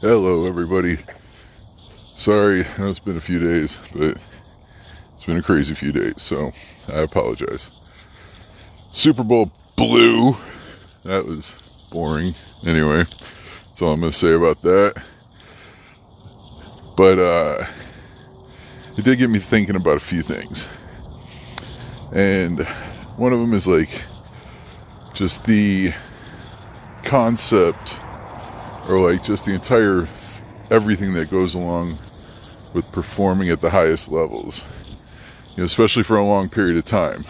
Hello, everybody. Sorry, know it's been a few days, but it's been a crazy few days, so I apologize. Super Bowl blew. That was boring. Anyway, that's all I'm going to say about that. But uh, it did get me thinking about a few things. And one of them is like just the concept or like just the entire everything that goes along with performing at the highest levels, you know, especially for a long period of time.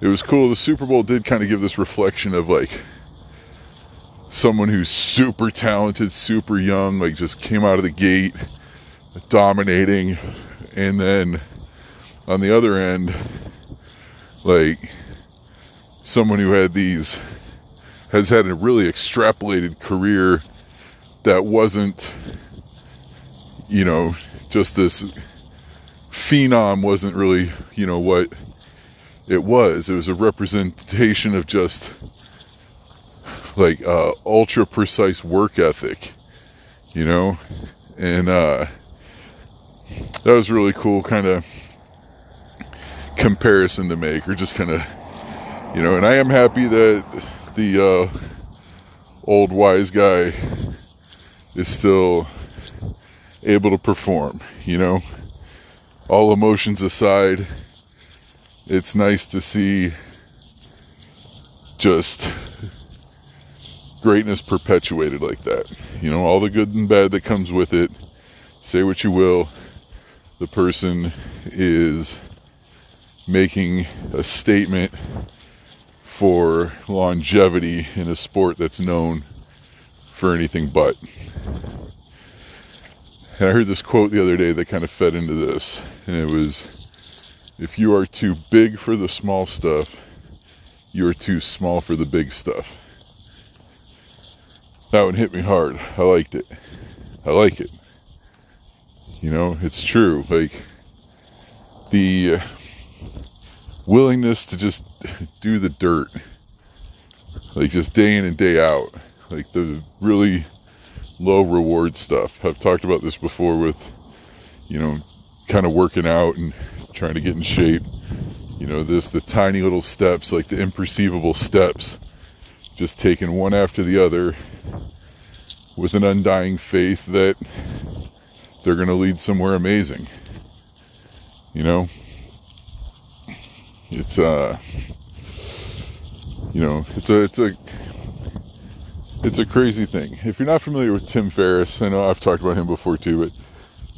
It was cool. The Super Bowl did kind of give this reflection of like someone who's super talented, super young, like just came out of the gate dominating, and then on the other end, like someone who had these has had a really extrapolated career that wasn't, you know, just this phenom wasn't really, you know, what it was. It was a representation of just like uh, ultra precise work ethic, you know, and uh, that was really cool, kind of comparison to make, or just kind of, you know, and I am happy that the uh, old wise guy is still able to perform, you know. All emotions aside, it's nice to see just greatness perpetuated like that. You know, all the good and bad that comes with it. Say what you will, the person is making a statement for longevity in a sport that's known for anything but. And I heard this quote the other day that kind of fed into this, and it was If you are too big for the small stuff, you are too small for the big stuff. That one hit me hard. I liked it. I like it. You know, it's true. Like, the willingness to just do the dirt, like just day in and day out, like the really low reward stuff. I've talked about this before with, you know, kind of working out and trying to get in shape. You know, this the tiny little steps, like the imperceivable steps, just taking one after the other with an undying faith that they're going to lead somewhere amazing. You know, it's uh you know it's a it's a it's a crazy thing. If you're not familiar with tim ferriss i know i've talked about him before too but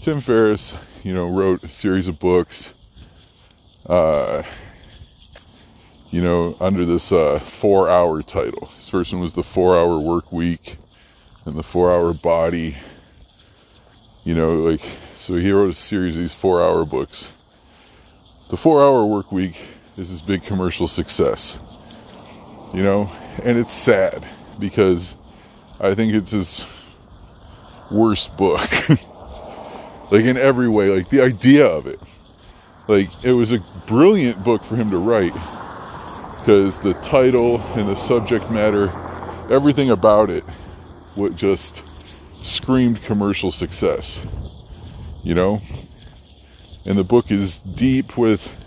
tim ferriss you know wrote a series of books uh you know under this uh four hour title. His first one was the four hour work week and the four hour body you know like so he wrote a series of these four hour books. The four hour work week is this big commercial success. You know, and it's sad because I think it's his worst book. like in every way, like the idea of it. Like it was a brilliant book for him to write because the title and the subject matter, everything about it what just screamed commercial success. You know? And the book is deep with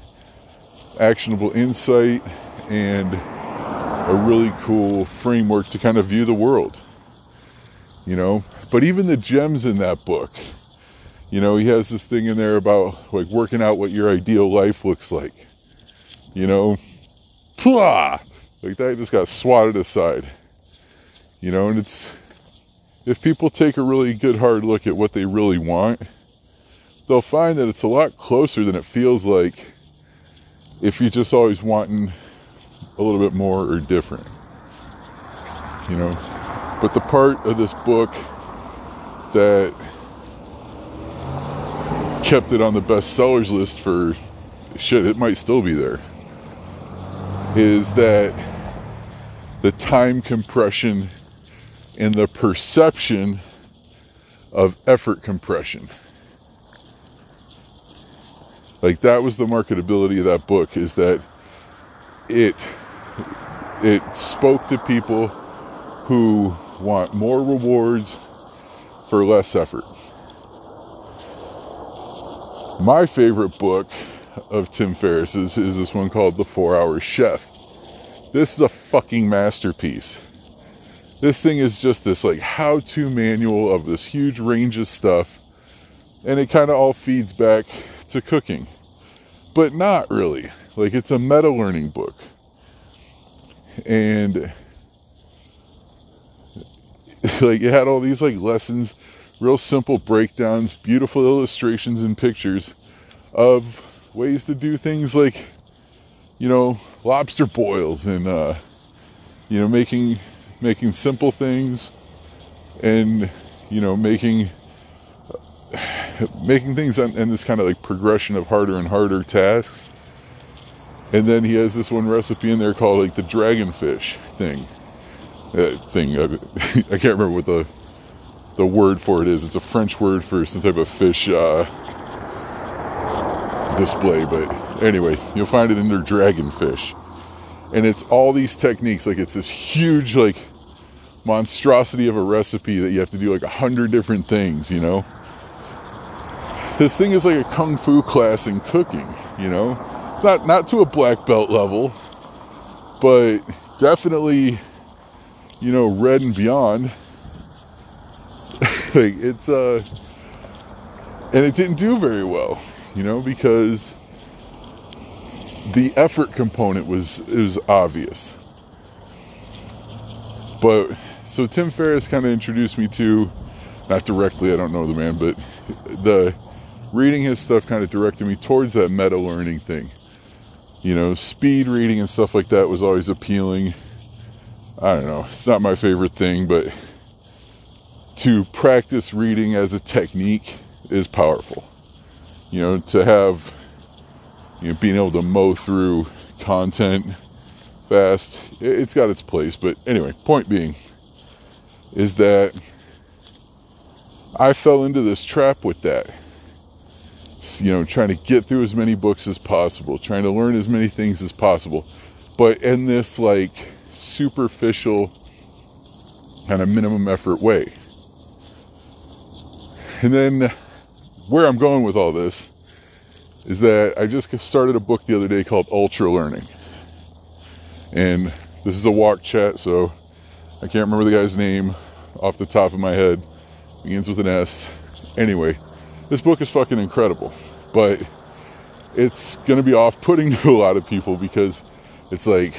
actionable insight and a really cool framework to kind of view the world. You know, but even the gems in that book, you know, he has this thing in there about like working out what your ideal life looks like. You know, Plah! like that just got swatted aside. You know, and it's if people take a really good hard look at what they really want, they'll find that it's a lot closer than it feels like if you're just always wanting a little bit more or different. You know, but the part of this book that kept it on the best sellers list for shit, it might still be there, is that the time compression and the perception of effort compression. Like that was the marketability of that book is that it it spoke to people who want more rewards for less effort. My favorite book of Tim Ferriss's is this one called The Four Hour Chef. This is a fucking masterpiece. This thing is just this like how to manual of this huge range of stuff, and it kind of all feeds back to cooking, but not really. Like it's a meta learning book. And like it had all these like lessons, real simple breakdowns, beautiful illustrations and pictures of ways to do things like you know, lobster boils and uh you know, making making simple things and you know, making making things in this kind of like progression of harder and harder tasks. And then he has this one recipe in there called like the dragonfish thing. Uh, thing. I, I, can't remember what the the word for it is. It's a French word for some type of fish uh, display. But anyway, you'll find it in their dragonfish. And it's all these techniques. Like it's this huge like monstrosity of a recipe that you have to do like a hundred different things, you know? This thing is like a kung fu class in cooking, you know? It's not not to a black belt level, but definitely, you know, red and beyond. like it's uh and it didn't do very well, you know, because the effort component was was obvious. But so Tim Ferriss kind of introduced me to not directly, I don't know the man, but the reading his stuff kind of directed me towards that meta learning thing. You know, speed reading and stuff like that was always appealing. I don't know, it's not my favorite thing, but to practice reading as a technique is powerful. You know, to have, you know, being able to mow through content fast, it's got its place. But anyway, point being is that I fell into this trap with that you know, trying to get through as many books as possible, trying to learn as many things as possible, but in this like superficial kind of minimum effort way. And then where I'm going with all this is that I just started a book the other day called Ultra Learning. And this is a walk chat, so I can't remember the guy's name off the top of my head. Begins with an S. Anyway, this book is fucking incredible, but it's going to be off putting to a lot of people because it's like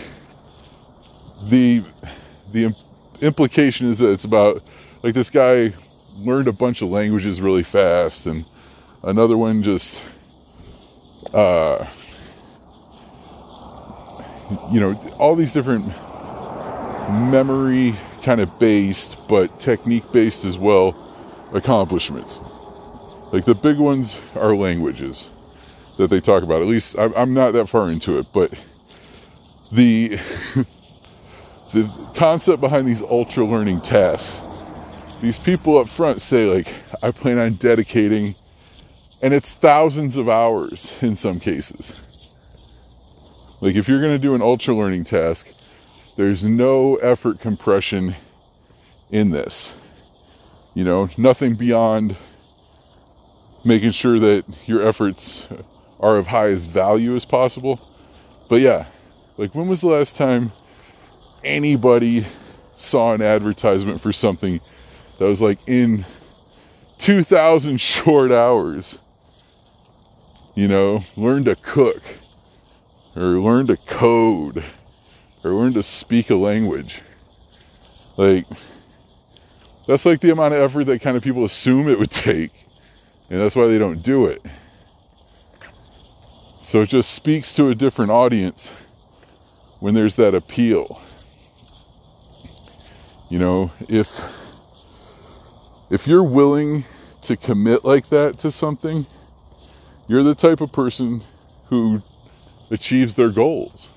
the the implication is that it's about like this guy learned a bunch of languages really fast and another one just uh you know all these different memory kind of based but technique based as well accomplishments like the big ones are languages that they talk about. At least I'm not that far into it, but the the concept behind these ultra learning tasks. These people up front say like, I plan on dedicating, and it's thousands of hours in some cases. Like if you're going to do an ultra learning task, there's no effort compression in this. You know, nothing beyond making sure that your efforts are of highest value as possible. But yeah, like when was the last time anybody saw an advertisement for something that was like in 2000 short hours? You know, learn to cook or learn to code or learn to speak a language. Like, that's like the amount of effort that kind of people assume it would take. And that's why they don't do it. So it just speaks to a different audience when there's that appeal. You know, if if you're willing to commit like that to something, you're the type of person who achieves their goals.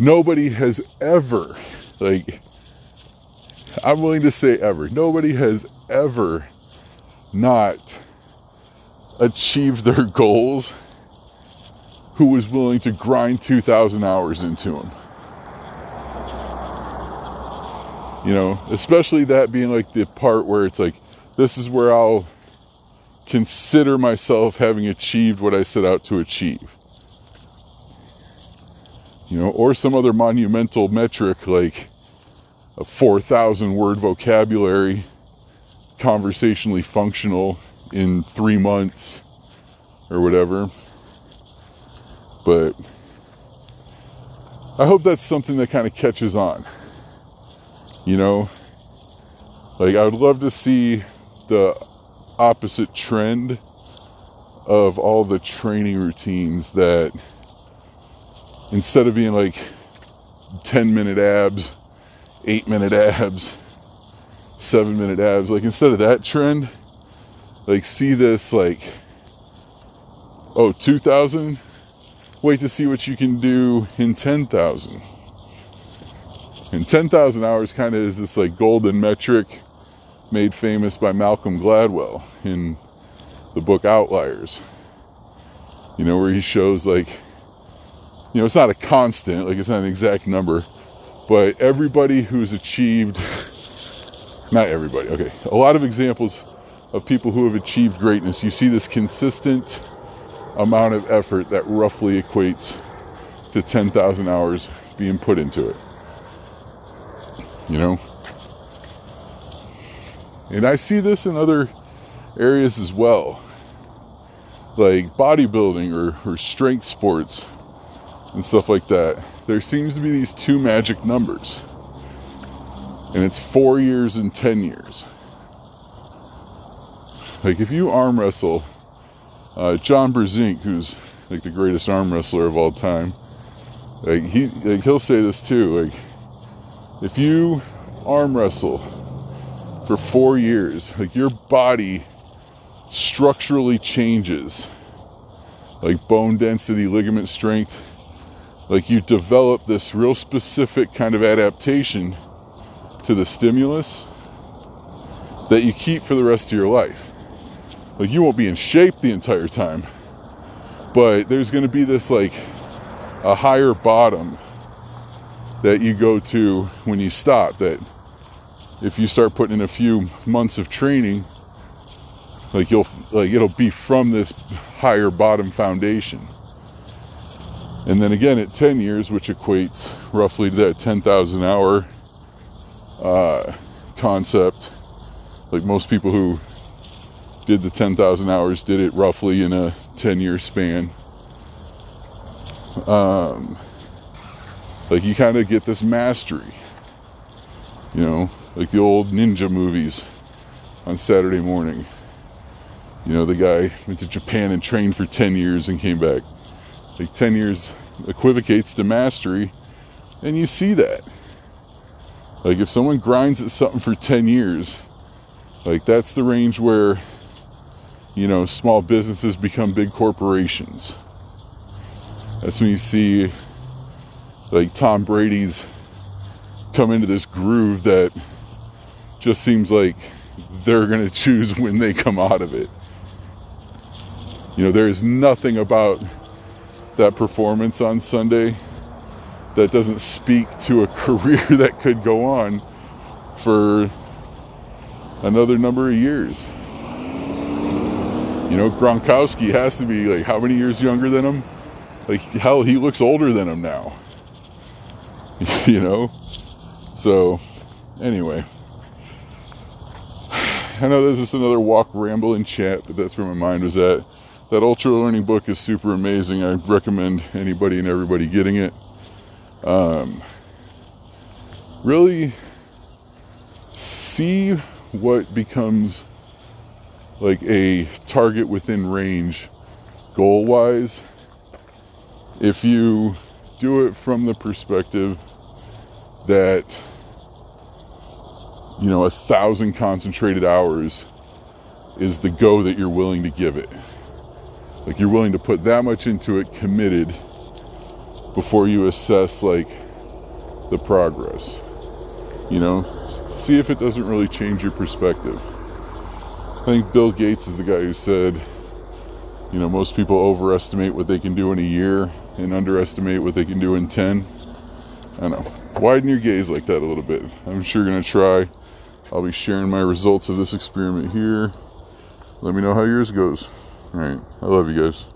Nobody has ever like I'm willing to say ever. Nobody has ever not achieved their goals who was willing to grind 2,000 hours into them. You know, especially that being like the part where it's like, this is where I'll consider myself having achieved what I set out to achieve. You know, or some other monumental metric like a 4,000 word vocabulary, conversationally functional in three months or whatever. But I hope that's something that kind of catches on. You know, like I would love to see the opposite trend of all the training routines that instead of being like 10 minute abs, 8 minute abs, 7 minute abs, like instead of that trend, like see this like oh 2000 wait to see what you can do in 10,000 and 10,000 hours kind of is this like golden metric made famous by Malcolm Gladwell in the book Outliers. You know, where he shows like, you know, it's not a constant, like it's not an exact number, but everybody who's achieved, not everybody, okay, a lot of examples of people who have achieved greatness, you see this consistent amount of effort that roughly equates to 10,000 hours being put into it. You know? And I see this in other areas as well, like bodybuilding or, or strength sports and stuff like that. There seems to be these two magic numbers, and it's four years and 10 years. Like if you arm wrestle, uh, John Brzenk, who's like the greatest arm wrestler of all time, like he like he'll say this too. Like if you arm wrestle for four years, like your body structurally changes, like bone density, ligament strength. Like you develop this real specific kind of adaptation to the stimulus that you keep for the rest of your life. Like you won't be in shape the entire time, but there's going to be this like a higher bottom that you go to when you stop that if you start putting in a few months of training, like you'll like it'll be from this higher bottom foundation. And then again at 10 years, which equates roughly to that 10,000 hour uh, concept, like most people who did the 10,000 hours did it roughly in a 10 year span. Um, like you kind of get this mastery, you know, like the old ninja movies on Saturday morning. You know, the guy went to Japan and trained for 10 years and came back. Like 10 years equivocates to mastery, and you see that. Like if someone grinds at something for 10 years, like that's the range where, you know, small businesses become big corporations. That's when you see like Tom Brady's come into this groove that just seems like they're going to choose when they come out of it. You know, there is nothing about that performance on Sunday that doesn't speak to a career that could go on for another number of years. You know, Gronkowski has to be like how many years younger than him? Like, hell, he looks older than him now. you know? So, anyway. I know this is another walk, ramble, and chat, but that's where my mind was at. That Ultra Learning book is super amazing. I recommend anybody and everybody getting it. Um, really see what becomes like a target within range goal wise if you do it from the perspective that you know, a thousand concentrated hours is the go that you're willing to give it. Like you're willing to put that much into it committed before you assess like the progress. You know, see if it doesn't really change your perspective. I think Bill Gates is the guy who said, you know, most people overestimate what they can do in a year and underestimate what they can do in 10. I know. widen your gaze like that a little bit. I'm sure gonna try. I'll be sharing my results of this experiment here. Let me know how yours goes. All right, I love you guys.